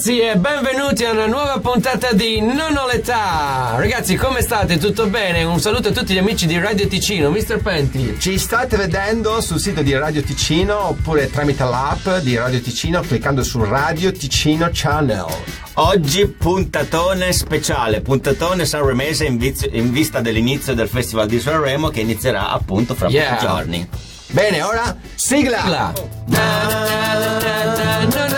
ragazzi e benvenuti a una nuova puntata di Non ho l'età. Ragazzi, come state? Tutto bene? Un saluto a tutti gli amici di Radio Ticino, Mr. Penti. Ci state vedendo sul sito di Radio Ticino oppure tramite l'app di Radio Ticino cliccando su Radio Ticino Channel. Oggi puntatone speciale, puntatone sanremese in, viz- in vista dell'inizio del Festival di Sanremo che inizierà appunto fra Yeah. pochi giorni. Bene, ora sigla! La. Na, na, na, na,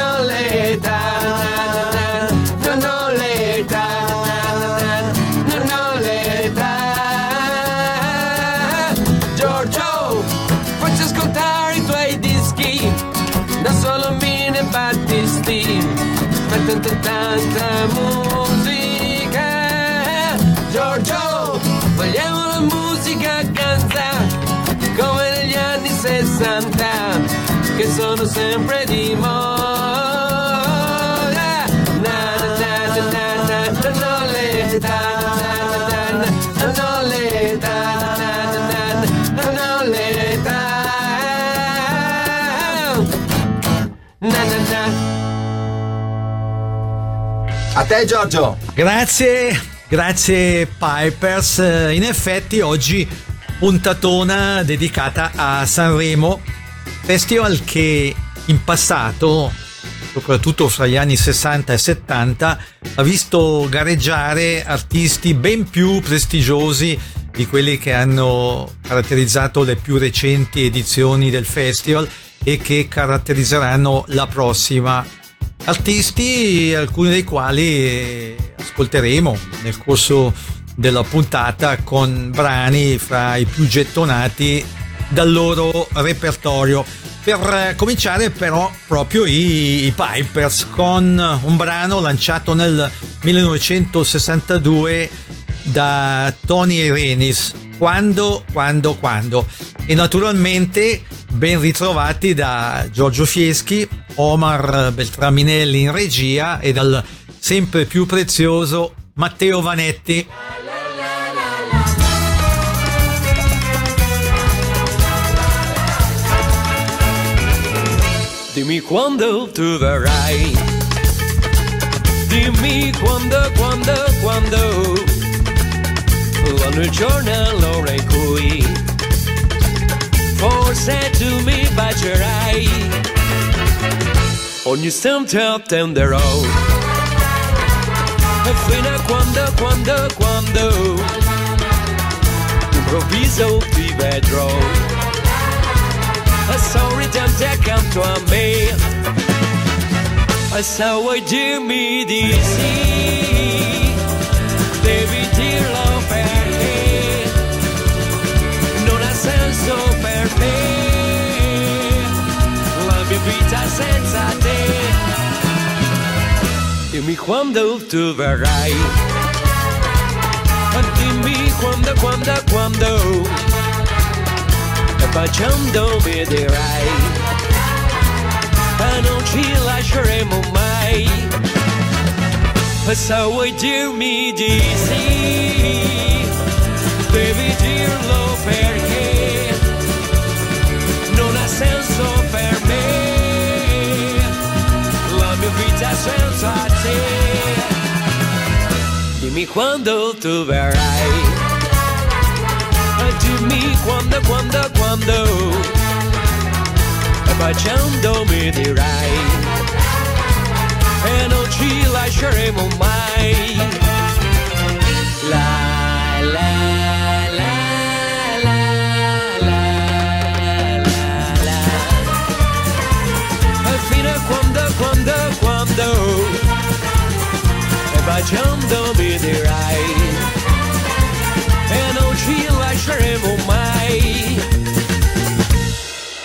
tanta musica. Giorgio, vogliamo la musica canta come negli anni 60 che sono sempre di moda A te Giorgio! Grazie, grazie Pipers. Eh, In effetti oggi puntatona dedicata a Sanremo, festival che in passato, soprattutto fra gli anni 60 e 70, ha visto gareggiare artisti ben più prestigiosi di quelli che hanno caratterizzato le più recenti edizioni del festival e che caratterizzeranno la prossima artisti, alcuni dei quali ascolteremo nel corso della puntata con brani fra i più gettonati dal loro repertorio. Per eh, cominciare però proprio i, i Pipers con un brano lanciato nel 1962 da Tony Renis. Quando, quando, quando. E naturalmente ben ritrovati da Giorgio Fieschi, Omar Beltraminelli in regia e dal sempre più prezioso Matteo Vanetti. Dimmi quando tu verrai. Dimmi quando, quando, quando. Quando il giorno l'ora in cui forse tu mi bacerai. Ogni istante attenderò. E fino a quando, quando, quando. Improvviso ti vedrò a sorridente accanto a me. E se vuoi dirmi di sì, vita senza te. Dimmi quando tu verrai, dimmi quando, quando, quando. E baciando mi dirai. E non ci lasceremo mai. E se vuoi dirmi di sì? Devi dirlo perché non ha senso per me senza te. Dimmi quando tu verrai. Dimmi quando, quando, quando. E baciando mi dirai. E non ci lasceremo mai quando e baciando mi dirai e non ci lasceremo mai.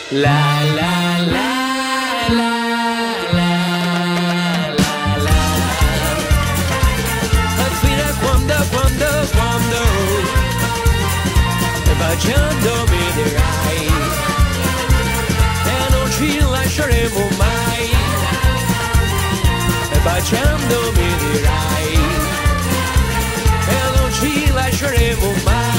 La la la la la la la. E fino a quando, quando, quando e baciando mi dirai e non ci lasceremo mai. E baciando mi dirai e non ci lasceremo mai.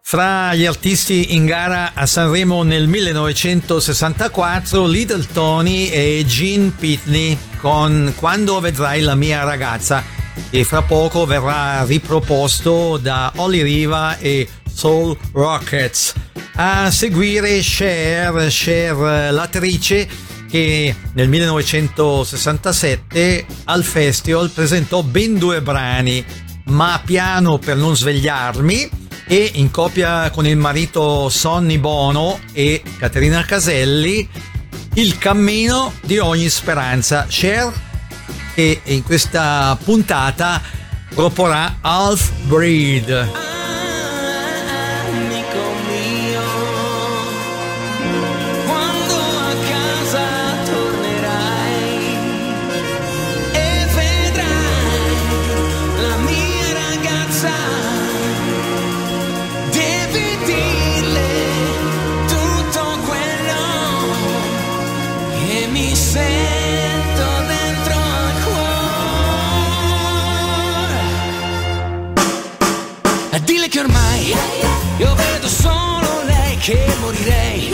Fra gli artisti in gara a Sanremo nel 1964, Little Tony e Gene Pitney con Quando vedrai la mia ragazza, che fra poco verrà riproposto da Olly Riva e Soul Rockets. A seguire Cher, Cher l'attrice che nel 1967 al festival presentò ben due brani, Ma piano per non svegliarmi e in coppia con il marito Sonny Bono e Caterina Caselli Il cammino di ogni speranza. Cher che in questa puntata proporrà Half Breed. Che morirei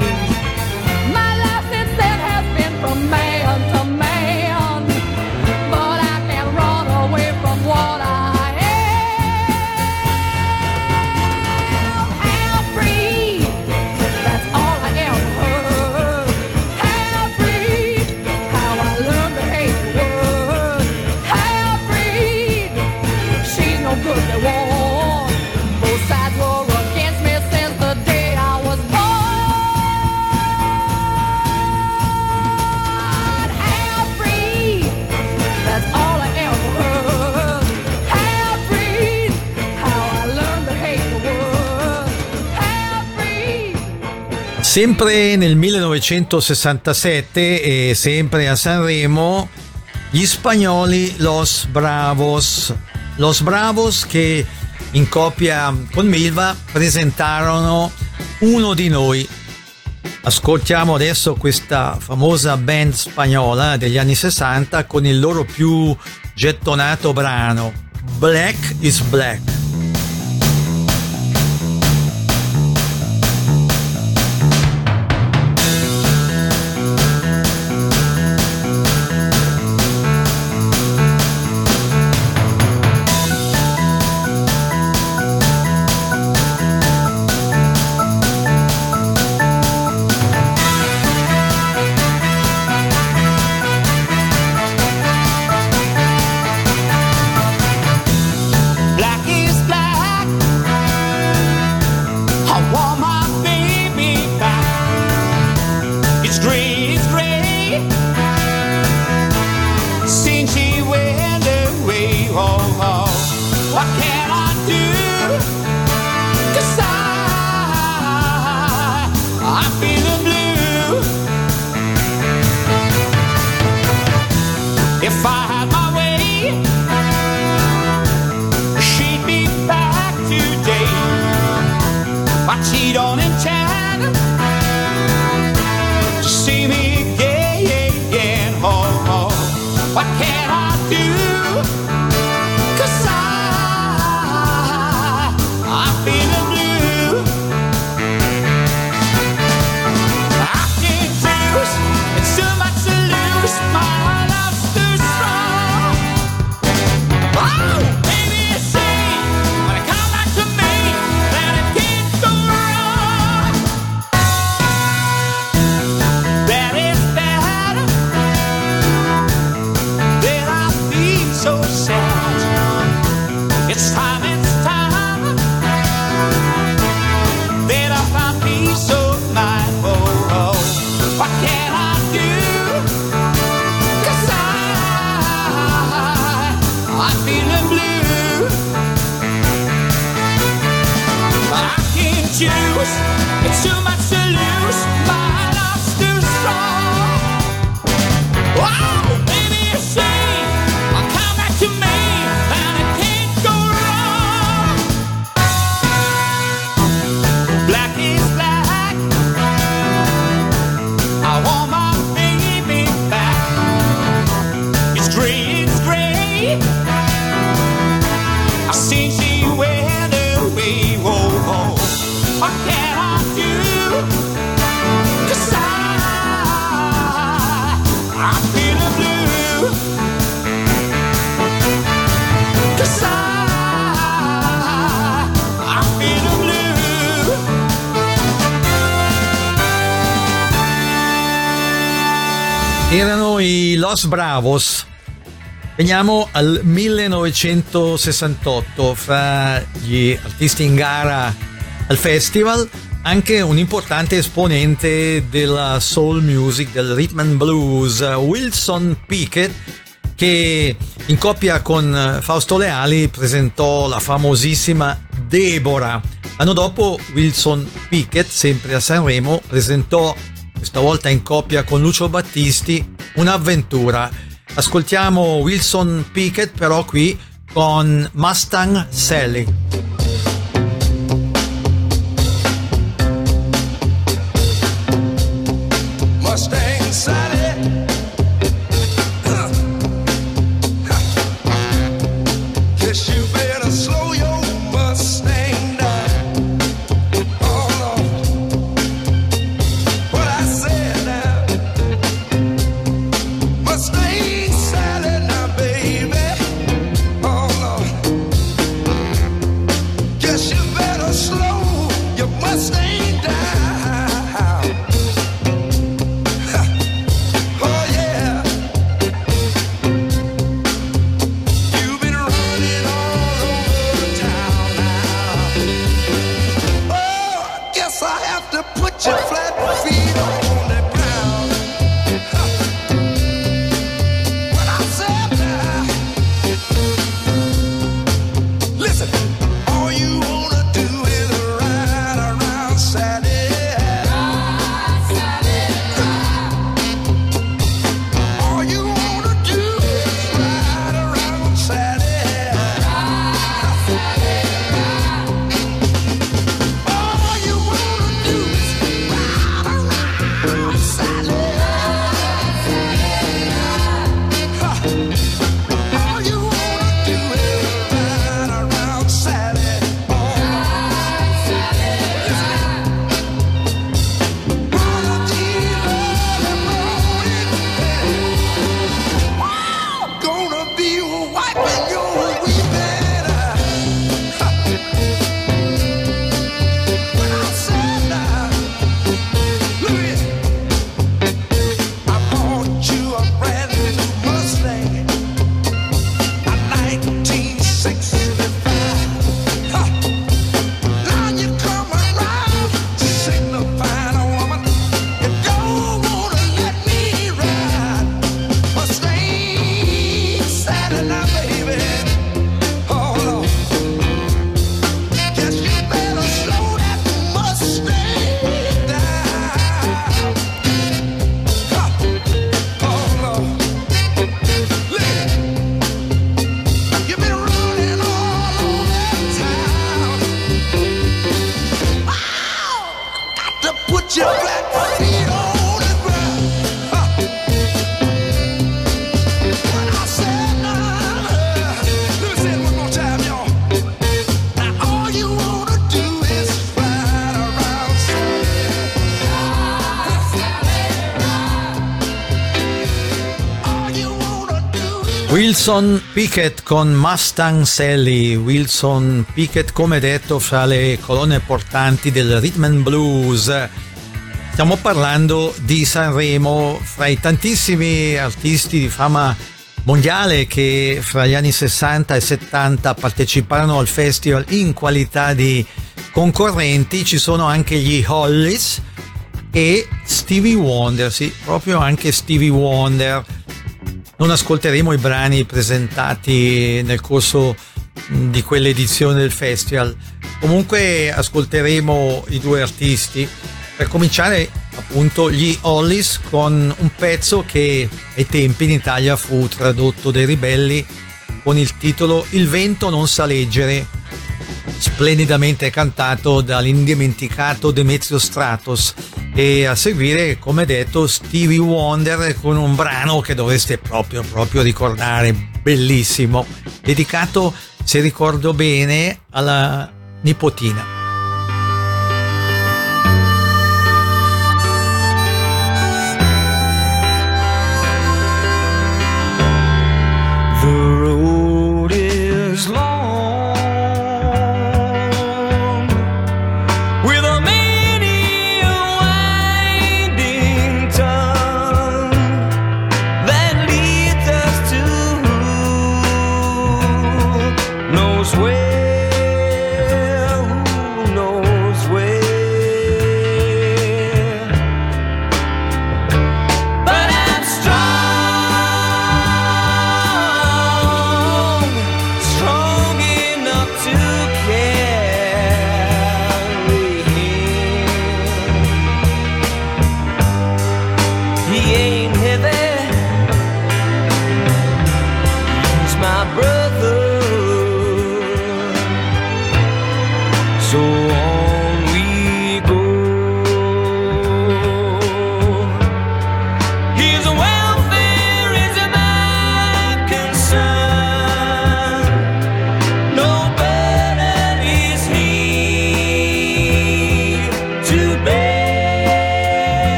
dreams. Sempre nel 1967 e sempre a Sanremo, gli spagnoli Los Bravos. Los Bravos che in coppia con Milva presentarono Uno di noi. Ascoltiamo adesso questa famosa band spagnola degli anni 60 con il loro più gettonato brano Black is Black. It's grey, it's grey. Los Bravos. Veniamo al 1968, fra gli artisti in gara al festival, anche un importante esponente della soul music, del rhythm and blues, Wilson Pickett, che in coppia con Fausto Leali presentò la famosissima Deborah. L'anno dopo Wilson Pickett, sempre a Sanremo, presentò questa volta in coppia con Lucio Battisti, un'avventura. Ascoltiamo Wilson Pickett però qui con Mustang Sally. Wilson Pickett con Mustang Sally. Wilson Pickett, come detto, fra le colonne portanti del rhythm and blues. Stiamo parlando di Sanremo, fra i tantissimi artisti di fama mondiale che fra gli anni 60 e 70 parteciparono al festival in qualità di concorrenti, ci sono anche gli Hollies e Stevie Wonder, sì, proprio anche Stevie Wonder. Non ascolteremo i brani presentati nel corso di quell'edizione del festival. Comunque ascolteremo i due artisti. Per cominciare, appunto, gli Hollies con un pezzo che ai tempi in Italia fu tradotto dai ribelli con il titolo Il vento non sa leggere, splendidamente cantato dall'indimenticato Demetrio Stratos. E a seguire come detto Stevie Wonder con un brano che dovreste proprio proprio ricordare bellissimo dedicato se ricordo bene alla nipotina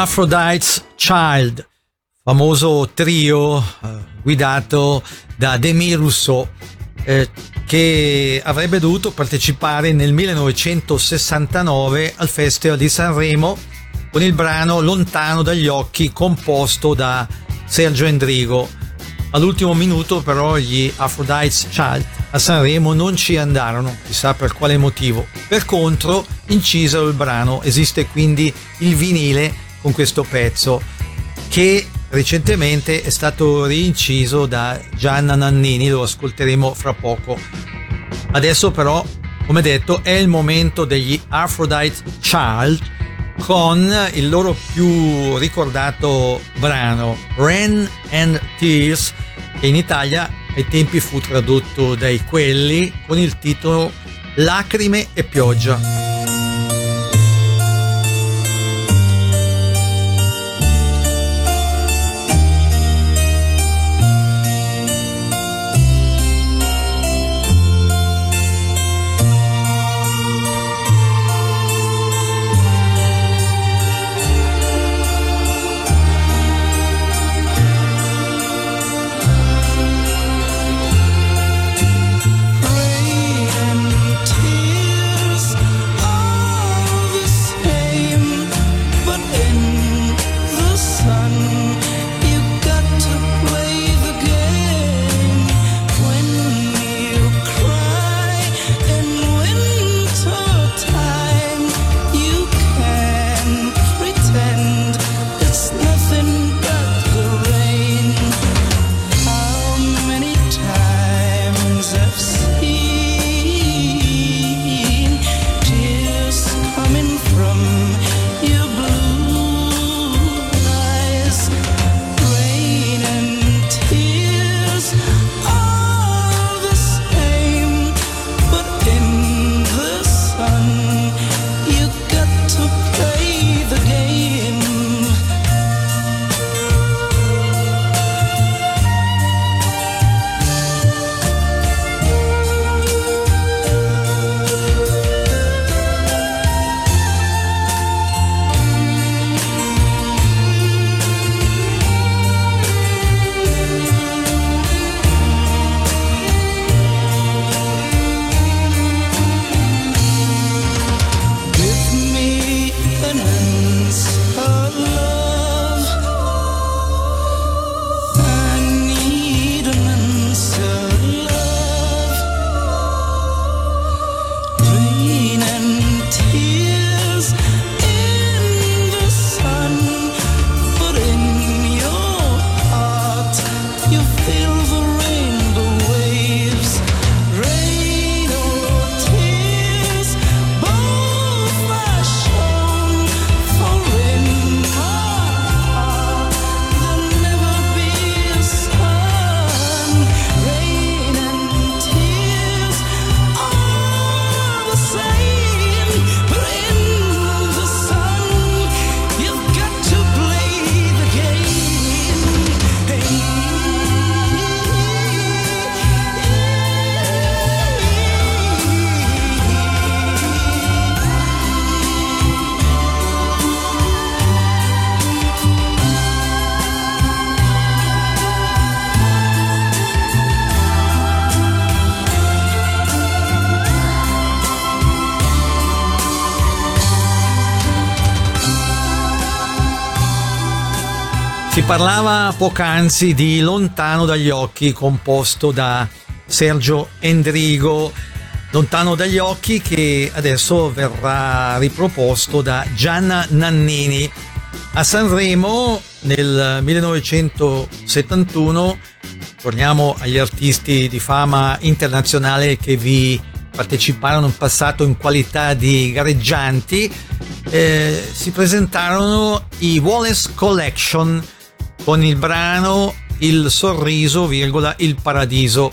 Aphrodite's Child, famoso trio eh, guidato da Demi Rousseau, eh, che avrebbe dovuto partecipare nel 1969 al Festival di Sanremo con il brano Lontano dagli occhi composto da Sergio Endrigo. All'ultimo minuto però gli Aphrodite's Child a Sanremo non ci andarono, chissà per quale motivo. Per contro incisero il brano, esiste quindi il vinile con questo pezzo che recentemente è stato rinciso da Gianna Nannini, lo ascolteremo fra poco. Adesso però, come detto, è il momento degli Aphrodite Child con il loro più ricordato brano Rain and Tears che in Italia ai tempi fu tradotto dai quelli con il titolo Lacrime e pioggia. Parlava poc'anzi di Lontano dagli occhi, composto da Sergio Endrigo. Lontano dagli occhi che adesso verrà riproposto da Gianna Nannini. A Sanremo nel 1971, torniamo agli artisti di fama internazionale che vi parteciparono in passato in qualità di gareggianti, eh, si presentarono i Wallace Collection con il brano Il sorriso, virgola, il paradiso.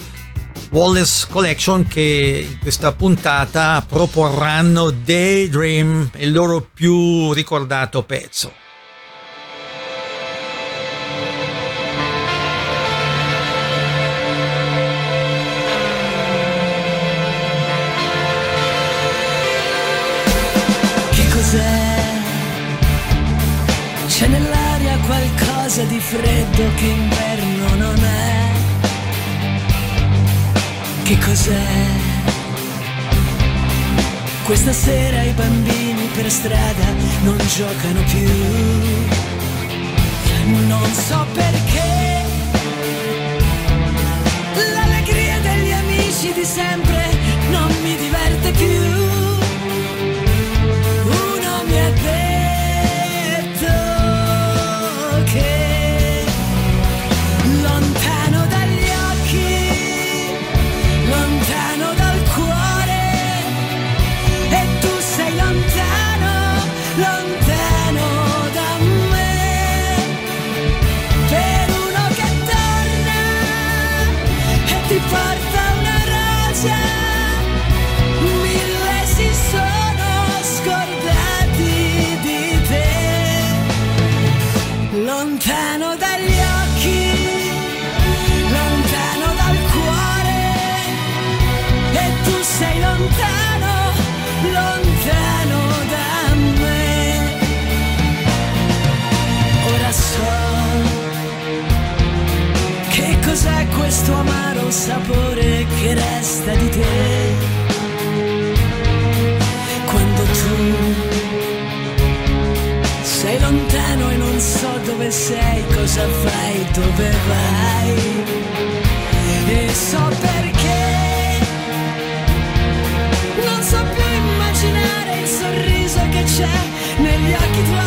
Wallace Collection che in questa puntata proporranno Daydream, il loro più ricordato pezzo. Di freddo che inverno non è. Che cos'è? Questa sera i bambini per strada non giocano più. Non so perché. L'allegria degli amici di sempre non mi diverte più. Amaro sapore che resta di te. Quando tu sei lontano e non so dove sei, cosa fai, dove vai. E so perché. Non so più immaginare il sorriso che c'è negli occhi tuoi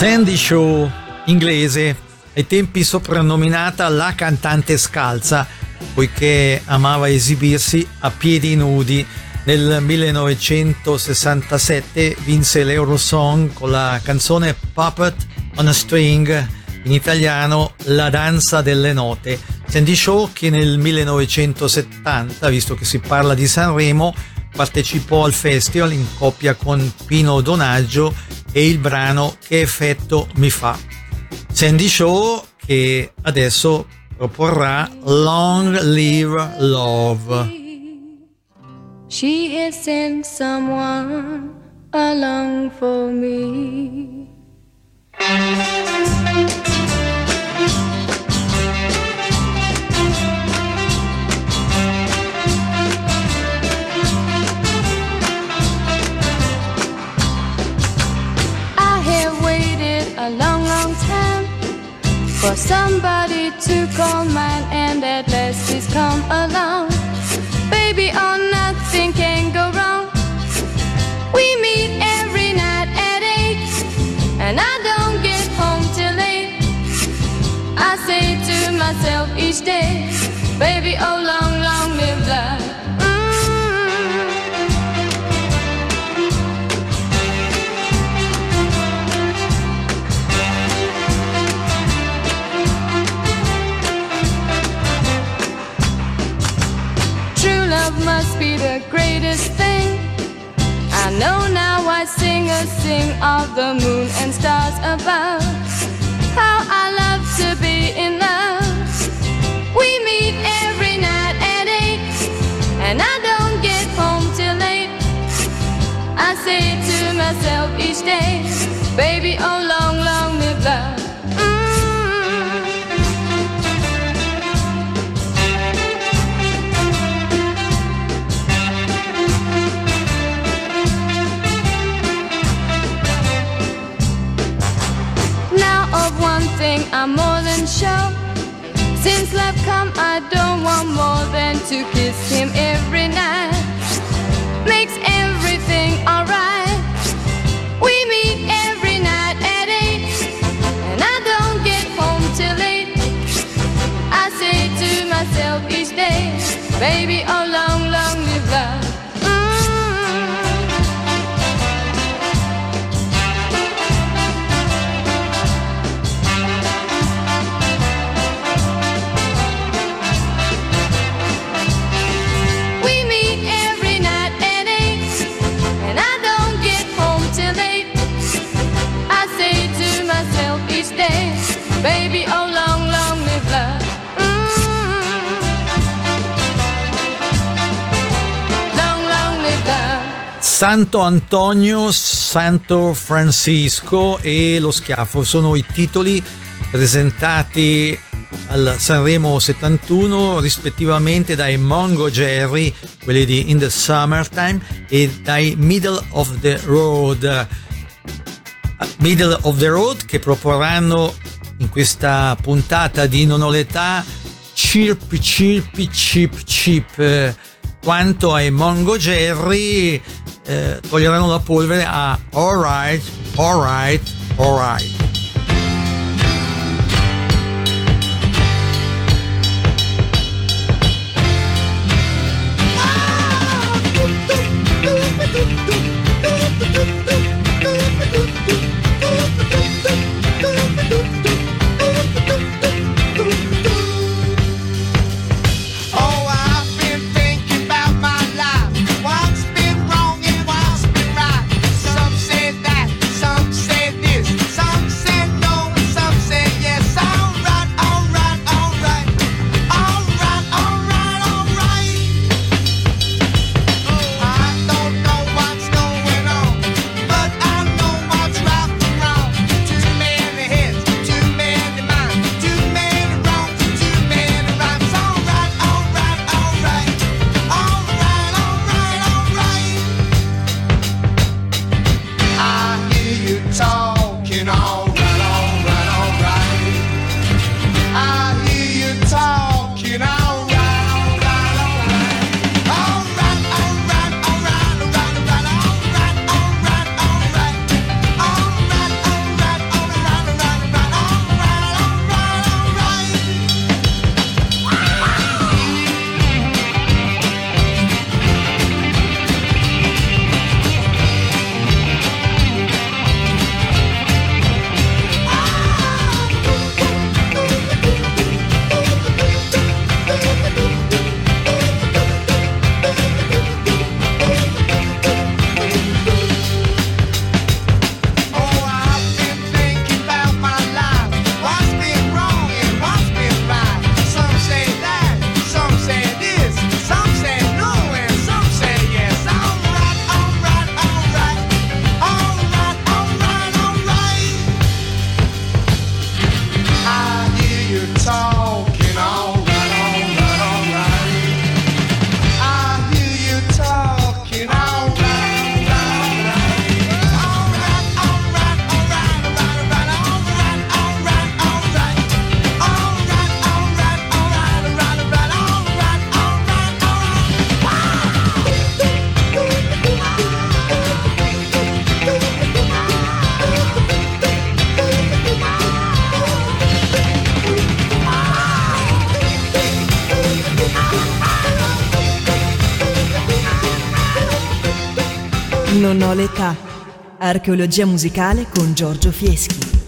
Sandy Shaw, inglese, ai tempi soprannominata la cantante scalza, poiché amava esibirsi a piedi nudi. Nel 1967 vinse l'Eurosong con la canzone Puppet on a String, in italiano La danza delle note. Sandy Shaw che nel 1970, visto che si parla di Sanremo, partecipò al festival in coppia con Pino Donaggio e il brano Che effetto mi fa. Sandy Shaw che adesso proporrà Long Live Love. She has sent someone along for me. For somebody to call mine, and at last he's come along. Baby, oh, nothing can go wrong. We meet every night at eight, and I don't get home till late. I say to myself each day, baby, oh, long, long live love. Sing of the moon and stars above. How I love to be in love. We meet every night at eight, and I don't get home till eight. I say to myself each day, baby, oh long, long live love. Love come, I don't want more than to kiss him every night. Makes everything alright. We meet every night at eight, and I don't get home till late. I say to myself each day, baby, oh Santo Antonio, Santo Francisco e lo schiaffo sono i titoli presentati al Sanremo 71 rispettivamente dai Mongo Jerry, quelli di In the Summertime, e dai Middle of the Road. Middle of the Road che proporranno in questa puntata di Non ho l'età Chirp Chirp Chip Chip. Quanto ai Mongo Jerry eh, toglieranno la polvere a Alright, Alright, Alright. Oh, Violeta. Archeologia musicale con Giorgio Fieschi.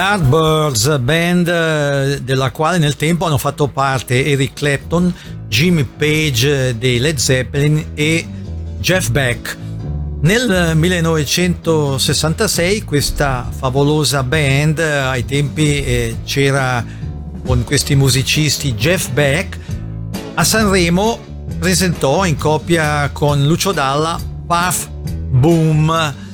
Yardbirds band eh, della quale nel tempo hanno fatto parte Eric Clapton, Jimmy Page eh, dei Led Zeppelin e Jeff Beck. Nel eh, 1966 questa favolosa band, ai tempi c'era con questi musicisti Jeff Beck, a Sanremo presentò in coppia con Lucio Dalla Puff Boom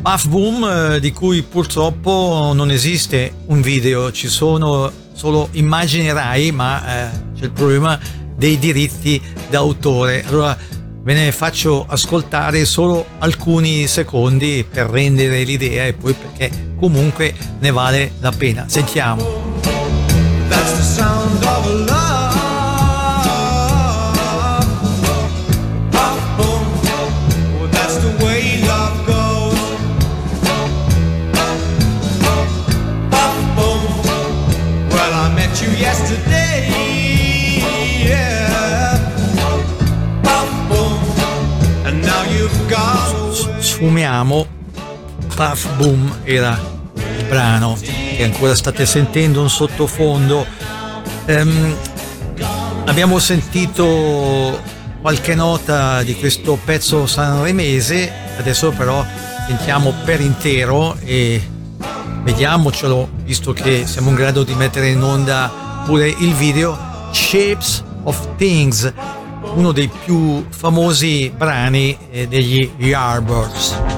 Puff Boom eh, di cui purtroppo non esiste un video, ci sono solo immagini RAI, ma eh, c'è il problema dei diritti d'autore. Allora ve ne faccio ascoltare solo alcuni secondi per rendere l'idea e poi perché comunque ne vale la pena. Sentiamo. That's the sound of Puff Boom era il brano che ancora state sentendo un sottofondo. Um, abbiamo sentito qualche nota di questo pezzo sanremese, adesso però sentiamo per intero e vediamocelo, visto che siamo in grado di mettere in onda pure il video Shapes of Things, uno dei più famosi brani eh, degli Yardbirds.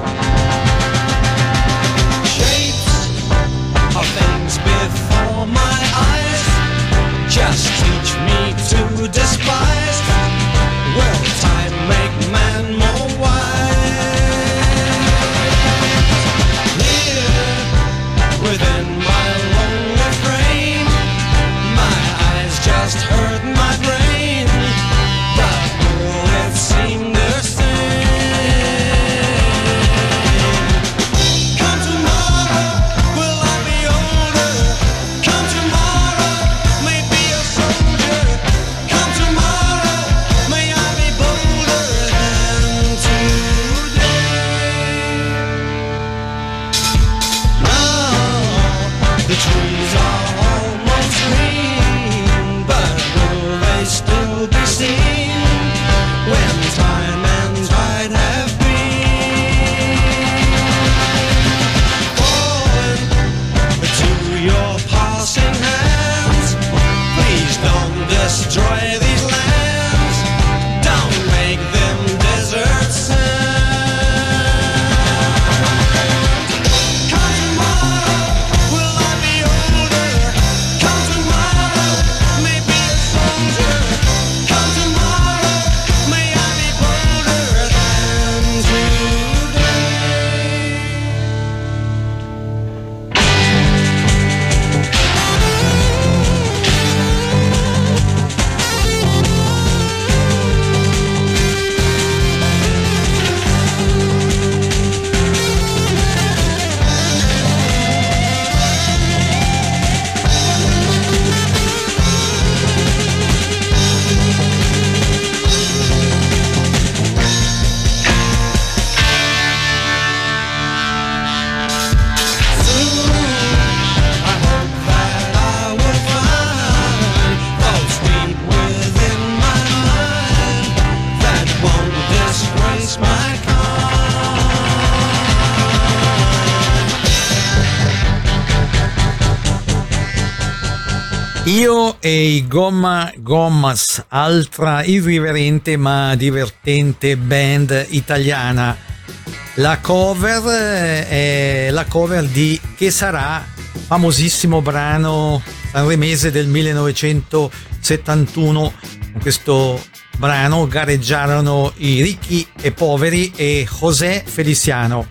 Gomma Gommas, altra irriverente ma divertente band italiana. La cover eh, è la cover di Che sarà, famosissimo brano sanremese del 1971. Con questo brano gareggiarono i ricchi e poveri e José Feliciano.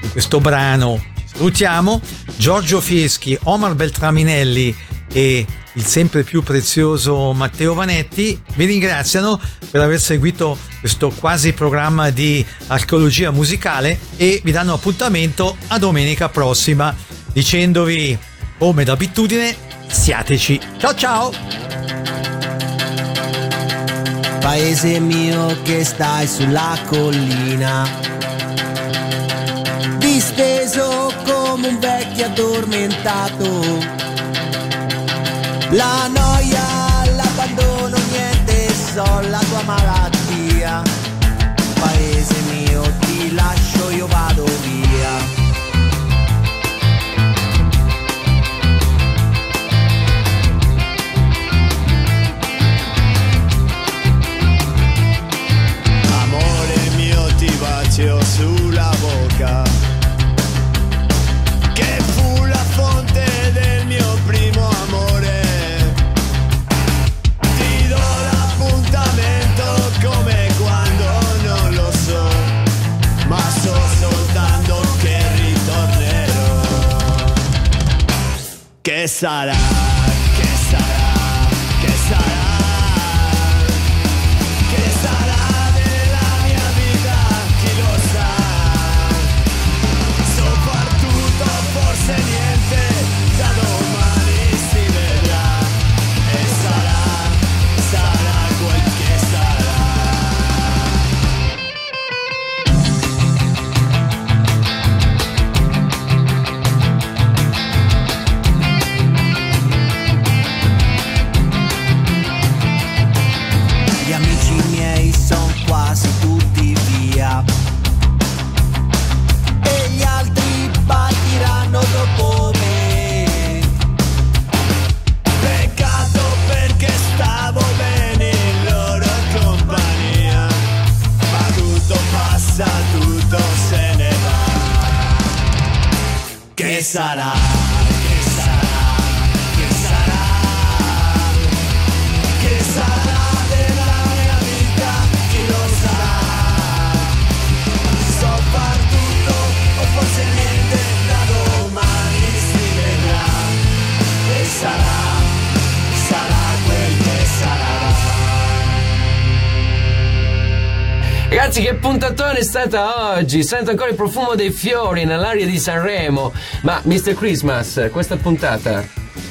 In questo brano salutiamo Giorgio Fieschi, Omar Beltraminelli e il sempre più prezioso Matteo Vanetti. Vi ringraziano per aver seguito questo quasi programma di archeologia musicale e vi danno appuntamento a domenica prossima dicendovi come d'abitudine siateci. Ciao ciao! Paese mio che stai sulla collina, disteso come un vecchio addormentato. La noia, l'abbandono, niente, so la tua malattia. Che stata oggi! Sento ancora il profumo dei fiori nell'aria di Sanremo. Ma, Mr. Christmas, questa puntata.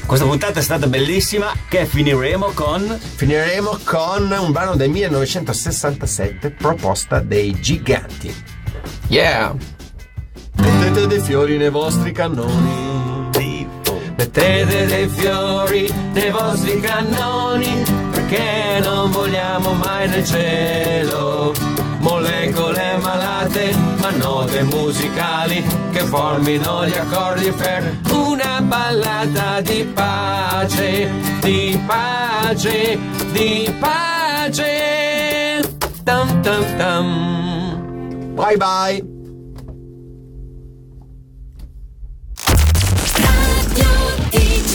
Questa puntata è stata bellissima che finiremo con Finiremo con un brano del 1967 proposta dei Giganti. Yeah! Mettete dei fiori nei vostri cannoni. Mettete dei fiori nei vostri cannoni perché non vogliamo mai nel cielo molecole malate ma note musicali che formino gli accordi per una ballata di pace, di pace, di pace. Tam tam tam. Bye bye.